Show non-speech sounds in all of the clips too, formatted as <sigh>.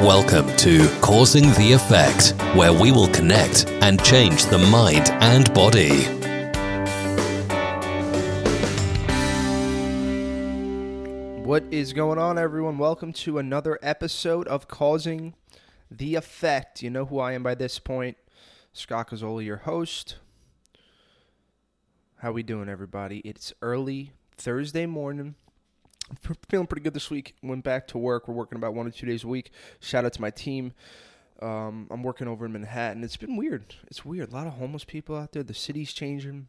Welcome to Causing the Effect, where we will connect and change the mind and body. What is going on, everyone? Welcome to another episode of Causing the Effect. You know who I am by this point. Scott Cazzola, your host. How we doing, everybody? It's early Thursday morning. Feeling pretty good this week. Went back to work. We're working about one or two days a week. Shout out to my team. Um, I'm working over in Manhattan. It's been weird. It's weird. A lot of homeless people out there. The city's changing.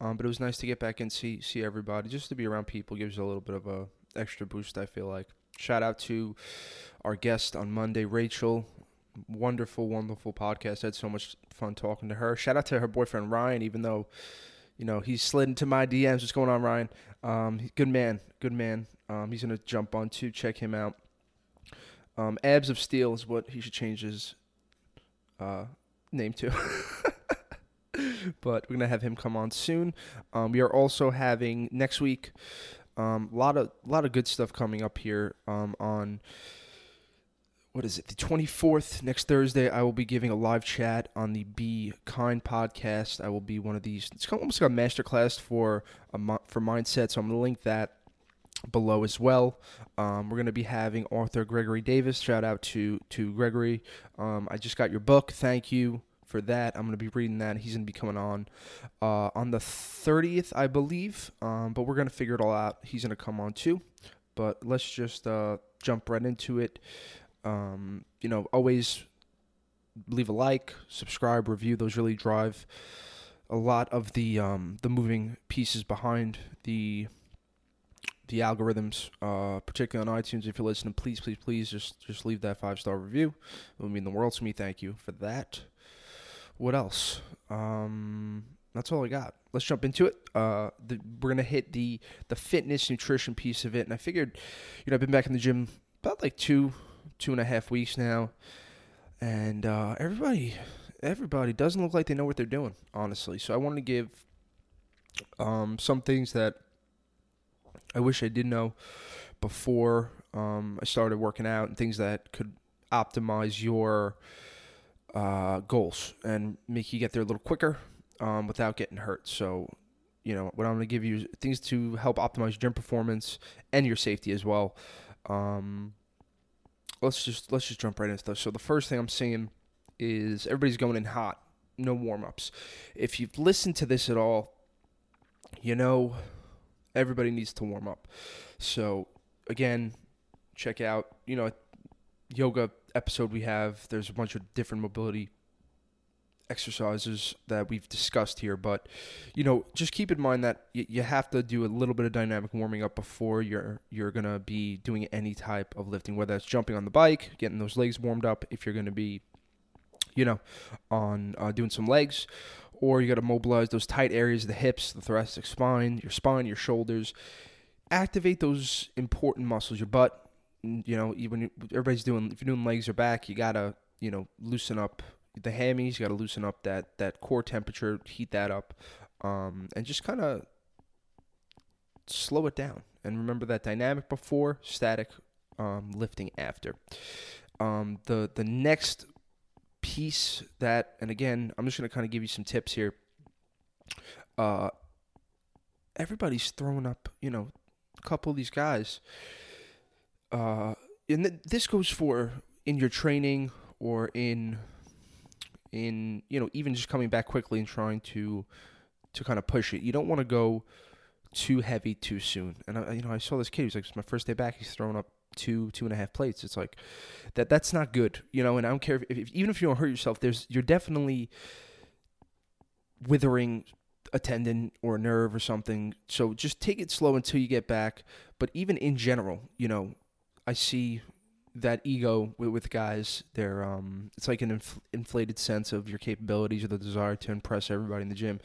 Um, but it was nice to get back and see see everybody. Just to be around people gives a little bit of a extra boost. I feel like. Shout out to our guest on Monday, Rachel. Wonderful, wonderful podcast. I had so much fun talking to her. Shout out to her boyfriend Ryan, even though you know, he slid into my DMs. What's going on, Ryan? Um, good man, good man. Um, he's gonna jump on too. Check him out. Um, Abs of Steel is what he should change his uh, name to. <laughs> but we're gonna have him come on soon. Um, we are also having next week a um, lot of lot of good stuff coming up here um, on what is it? The 24th, next Thursday, I will be giving a live chat on the Be Kind podcast. I will be one of these. It's almost like a masterclass for a for mindset. So I'm going to link that below as well. Um, we're going to be having author Gregory Davis. Shout out to to Gregory. Um, I just got your book. Thank you for that. I'm going to be reading that. He's going to be coming on uh, on the 30th, I believe. Um, but we're going to figure it all out. He's going to come on too. But let's just uh, jump right into it. Um, you know, always leave a like, subscribe, review. Those really drive a lot of the um, the moving pieces behind the the algorithms, uh, particularly on iTunes. If you're listening, please, please, please, just just leave that five star review. It would mean the world to me. Thank you for that. What else? Um, that's all I got. Let's jump into it. Uh, the, we're gonna hit the the fitness nutrition piece of it, and I figured, you know, I've been back in the gym about like two two and a half weeks now, and uh, everybody everybody doesn't look like they know what they're doing, honestly. So I want to give um, some things that I wish I did know before um, I started working out, and things that could optimize your uh, goals and make you get there a little quicker um, without getting hurt. So, you know, what I'm going to give you is things to help optimize your gym performance and your safety as well. Um, let's just let's just jump right into stuff. So the first thing I'm seeing is everybody's going in hot, no warm ups. If you've listened to this at all, you know everybody needs to warm up. So again, check out you know yoga episode we have. There's a bunch of different mobility exercises that we've discussed here, but you know, just keep in mind that y- you have to do a little bit of dynamic warming up before you're you're gonna be doing any type of lifting, whether it's jumping on the bike, getting those legs warmed up, if you're gonna be, you know, on uh, doing some legs, or you got to mobilize those tight areas, the hips, the thoracic spine, your spine, your shoulders, activate those important muscles, your butt. You know, even everybody's doing if you're doing legs or back, you gotta you know loosen up the hammies. You got to loosen up that that core temperature, heat that up, um, and just kind of slow it down. And remember that dynamic before, static um, lifting after. Um, the the next piece that, and again, I'm just gonna kind of give you some tips here. Uh, everybody's throwing up, you know, a couple of these guys. Uh, and th- this goes for in your training or in in you know even just coming back quickly and trying to to kind of push it. You don't want to go too heavy too soon. And I, you know, I saw this kid. He's like, "It's my first day back." He's throwing up two two and a half plates. It's like that. That's not good. You know, and I don't care if, if even if you don't hurt yourself. There's you're definitely withering a tendon or a nerve or something. So just take it slow until you get back. But even in general, you know, I see that ego with, with guys. They're um, it's like an inf- inflated sense of your capabilities or the desire to impress everybody in the gym.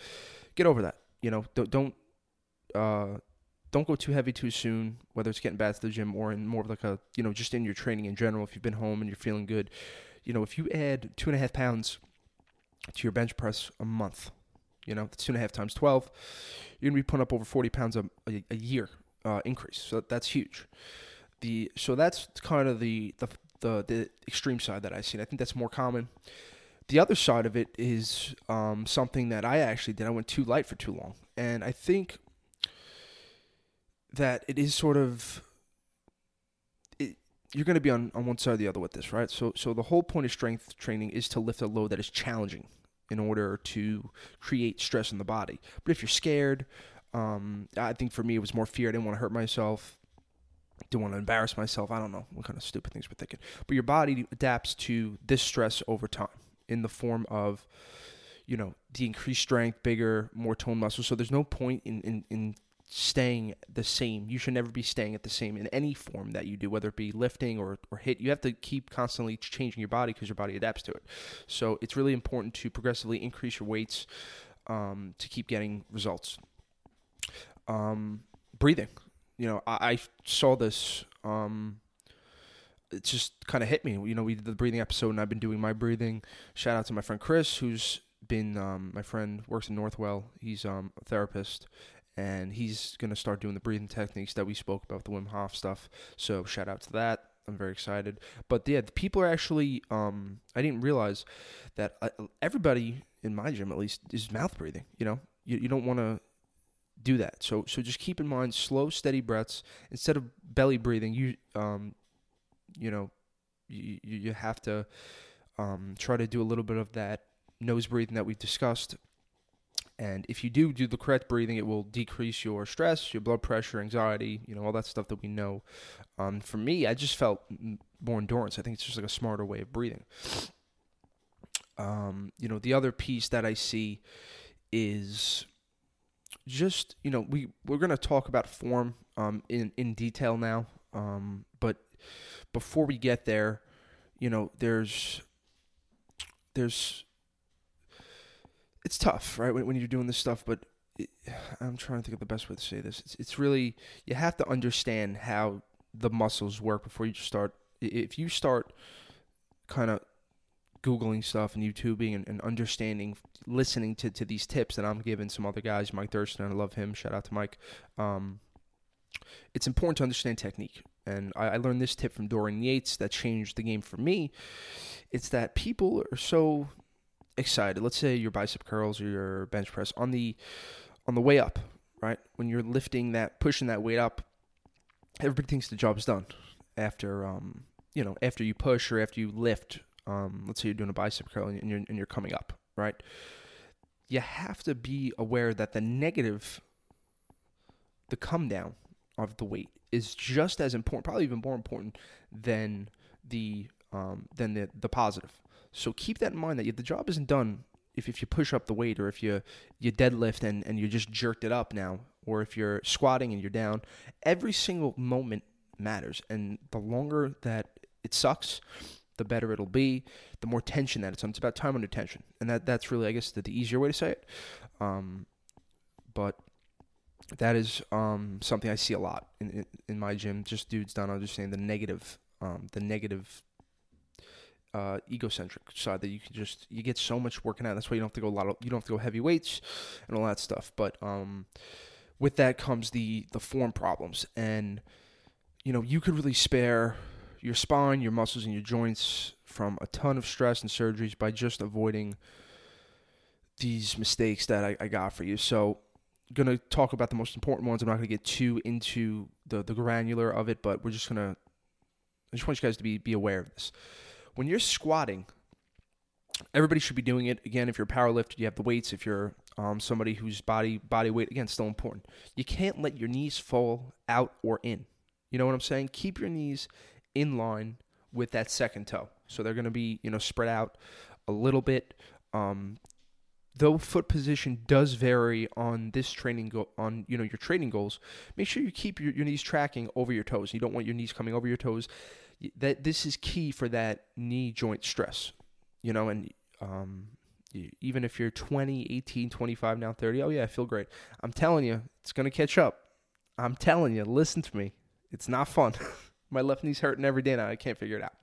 Get over that. You know, don't don't uh, don't go too heavy too soon. Whether it's getting back to the gym or in more of like a you know just in your training in general. If you've been home and you're feeling good, you know, if you add two and a half pounds to your bench press a month, you know, two and a half times twelve, you're gonna be putting up over forty pounds a, a, a year uh, increase. So that's huge the so that's kind of the the the the extreme side that I see. I think that's more common. The other side of it is um, something that I actually did. I went too light for too long, and I think that it is sort of it, you're going to be on, on one side or the other with this, right? So so the whole point of strength training is to lift a load that is challenging in order to create stress in the body. But if you're scared, um, I think for me it was more fear. I didn't want to hurt myself. Didn't want to embarrass myself. I don't know what kind of stupid things we're thinking. But your body adapts to this stress over time in the form of, you know, the increased strength, bigger, more toned muscles. So there's no point in, in, in staying the same. You should never be staying at the same in any form that you do, whether it be lifting or, or HIIT. You have to keep constantly changing your body because your body adapts to it. So it's really important to progressively increase your weights um, to keep getting results. Um, breathing. You know, I, I saw this. Um, it just kind of hit me. You know, we did the breathing episode, and I've been doing my breathing. Shout out to my friend Chris, who's been um, my friend works in Northwell. He's um, a therapist, and he's gonna start doing the breathing techniques that we spoke about, the Wim Hof stuff. So shout out to that. I'm very excited. But yeah, the people are actually. Um, I didn't realize that uh, everybody in my gym, at least, is mouth breathing. You know, you you don't want to do that. So so just keep in mind slow, steady breaths instead of belly breathing. You um, you know, you you have to um try to do a little bit of that nose breathing that we've discussed and if you do do the correct breathing, it will decrease your stress, your blood pressure, anxiety, you know, all that stuff that we know. Um, for me, I just felt more endurance. I think it's just like a smarter way of breathing. Um, you know, the other piece that I see is just, you know, we, we're going to talk about form um, in, in detail now. Um, but before we get there, you know, there's there's it's tough, right? When, when you're doing this stuff, but it, I'm trying to think of the best way to say this. It's, it's really you have to understand how the muscles work before you start. If you start kind of googling stuff and YouTubing and, and, understanding, listening to, to these tips that I'm giving some other guys, Mike Thurston, I love him. Shout out to Mike. Um, it's important to understand technique. And I, I learned this tip from Dorian Yates that changed the game for me. It's that people are so excited. Let's say your bicep curls or your bench press on the on the way up, right? When you're lifting that, pushing that weight up, everybody thinks the job's done. After um, you know, after you push or after you lift, um, let's say you're doing a bicep curl and you're and you're coming up, right? You have to be aware that the negative, the come down of the weight is just as important, probably even more important than the um, than the the positive. So keep that in mind that the job isn't done if, if you push up the weight or if you you deadlift and, and you just jerked it up now or if you're squatting and you're down. Every single moment matters. And the longer that it sucks, the better it'll be, the more tension that it's on. It's about time under tension. And that that's really, I guess, the, the easier way to say it. Um, but that is um, something I see a lot in, in, in my gym. Just dudes don't understand the negative, um, the negative uh, egocentric side that you can just you get so much working out. That's why you don't have to go a lot of you don't have to go heavy weights and all that stuff. But um, with that comes the the form problems, and you know you could really spare your spine, your muscles, and your joints from a ton of stress and surgeries by just avoiding these mistakes that I, I got for you. So going to talk about the most important ones. I'm not going to get too into the the granular of it, but we're just going to I just want you guys to be be aware of this when you're squatting, everybody should be doing it. Again, if you're a you have the weights. If you're um, somebody whose body body weight again still important, you can't let your knees fall out or in. You know what I'm saying? Keep your knees in line with that second toe. So they're going to be you know spread out a little bit. Um, though foot position does vary on this training go- on you know your training goals, make sure you keep your, your knees tracking over your toes. You don't want your knees coming over your toes that this is key for that knee joint stress. You know, and um, even if you're 20, 18, 25, now 30, oh yeah, I feel great. I'm telling you, it's going to catch up. I'm telling you, listen to me. It's not fun. <laughs> My left knee's hurting every day now. I can't figure it out.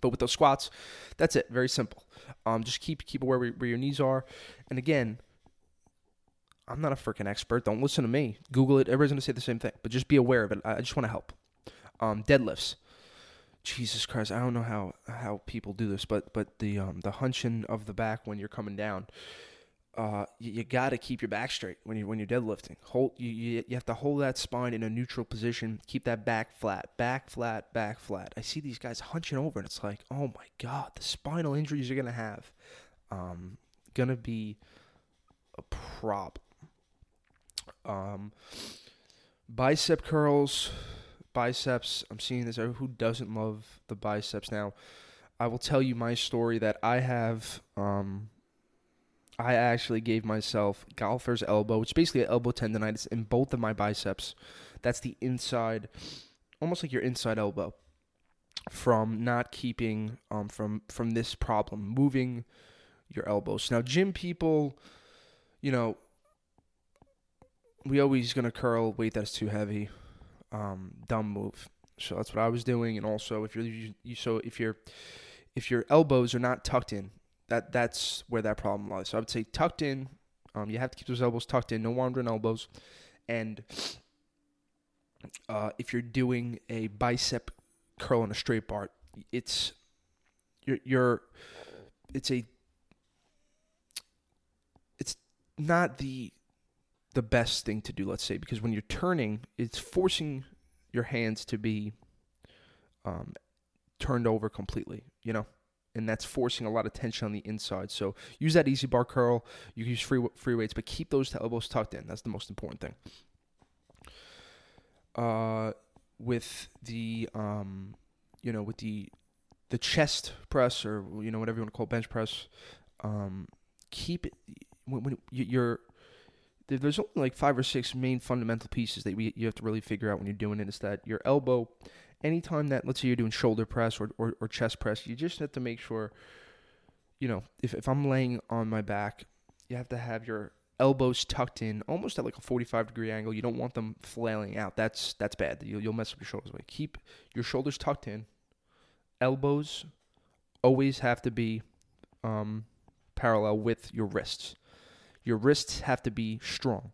But with those squats, that's it. Very simple. Um, just keep keep aware where, where your knees are. And again, I'm not a freaking expert. Don't listen to me. Google it. Everybody's gonna say the same thing. But just be aware of it. I, just want to help. Um, deadlifts Jesus Christ, I don't know how how people do this, but but the um the hunching of the back when you're coming down, uh, you, you got to keep your back straight when you when you're deadlifting. Hold you, you you have to hold that spine in a neutral position. Keep that back flat, back flat, back flat. I see these guys hunching over, and it's like, oh my god, the spinal injuries you're gonna have, um, gonna be a problem. Um, bicep curls, biceps. I'm seeing this. Who doesn't love the biceps now? I will tell you my story that I have. Um, I actually gave myself golfer's elbow, which is basically an elbow tendonitis in both of my biceps. That's the inside, almost like your inside elbow, from not keeping um from from this problem, moving your elbows. Now, gym people, you know, we always gonna curl weight that's too heavy. Um, dumb move. So that's what I was doing, and also if you're you, so if you're if your elbows are not tucked in, that that's where that problem lies. So I would say tucked in. Um, you have to keep those elbows tucked in, no wandering elbows, and uh, if you're doing a bicep curl on a straight bar, it's you're, you're it's a it's not the the best thing to do, let's say, because when you're turning, it's forcing your hands to be um, turned over completely, you know, and that's forcing a lot of tension on the inside. So use that EZ bar curl. You can use free free weights, but keep those elbows tucked in. That's the most important thing. Uh, with the um, you know, with the the chest press or you know whatever you want to call it, bench press, um, keep it when, when you're there's only like five or six main fundamental pieces that we, you have to really figure out when you're doing it. Is that your elbow, anytime that let's say you're doing shoulder press or, or, or chest press, you just have to make sure, you know, if, if I'm laying on my back, you have to have your elbows tucked in almost at like a 45 degree angle. You don't want them flailing out. That's that's bad. You'll, you'll mess up your shoulders. Like keep your shoulders tucked in. Elbows always have to be um, parallel with your wrists your wrists have to be strong.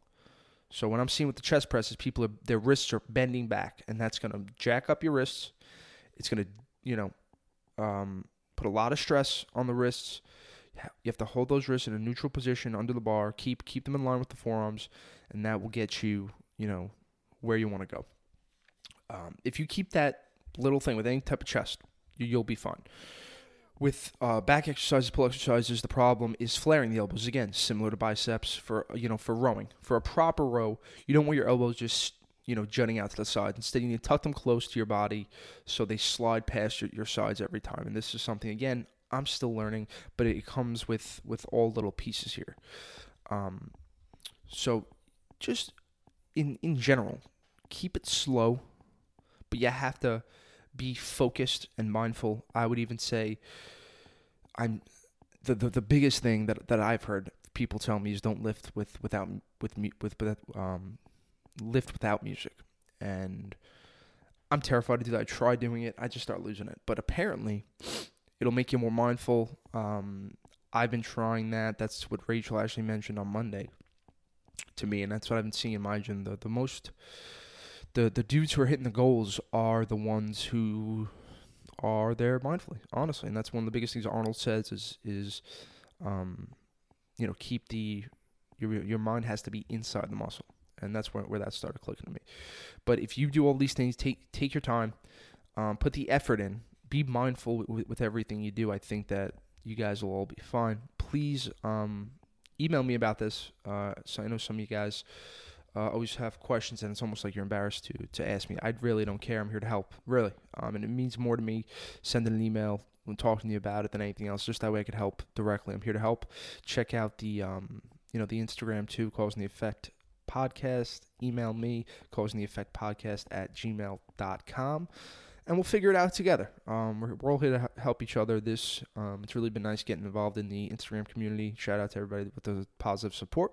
So when I'm seeing with the chest presses, people are their wrists are bending back, and that's going to jack up your wrists. It's going to, you know, um, put a lot of stress on the wrists. You have to hold those wrists in a neutral position under the bar. Keep keep them in line with the forearms, and that will get you, you know, where you want to go. Um, if you keep that little thing with any type of chest, you, you'll be fine. With uh, back exercises, pull exercises, the problem is flaring the elbows. Again, similar to biceps for you know for rowing. For a proper row, you don't want your elbows just you know jutting out to the side. Instead, you need to tuck them close to your body so they slide past your, your sides every time. And this is something again I'm still learning, but it comes with with all little pieces here. Um, so just in in general, keep it slow, but you have to be focused and mindful. I would even say I'm the the, the biggest thing that, that I've heard people tell me is don't lift with without with with, um lift without music. And I'm terrified to do that. I try doing it, I just start losing it. But apparently it'll make you more mindful. Um I've been trying that. That's what Rachel actually mentioned on Monday to me, and that's what I've been seeing in my gym. The the most the the dudes who are hitting the goals are the ones who are there mindfully, honestly, and that's one of the biggest things Arnold says is is, um, you know, keep the your your mind has to be inside the muscle, and that's where where that started clicking to me. But if you do all these things, take take your time, um, put the effort in, be mindful with, with everything you do. I think that you guys will all be fine. Please um, email me about this. Uh, so I know some of you guys uh, always have questions, and it's almost like you're embarrassed to to ask me. I really don't care. I'm here to help, really, um, and it means more to me sending an email and talking to you about it than anything else. Just that way, I could help directly. I'm here to help. Check out the um, you know the Instagram too, causing the effect podcast. Email me, causing the effect podcast at gmail.com. And we'll figure it out together. Um, we're, we're all here to help each other. This um, it's really been nice getting involved in the Instagram community. Shout out to everybody with the positive support.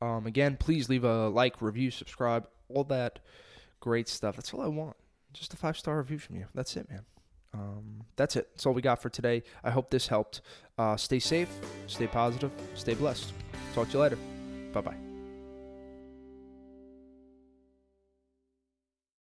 Um, again, please leave a like, review, subscribe, all that great stuff. That's all I want. Just a five star review from you. That's it, man. Um, that's it. That's all we got for today. I hope this helped. Uh, stay safe, stay positive, stay blessed. Talk to you later. Bye bye.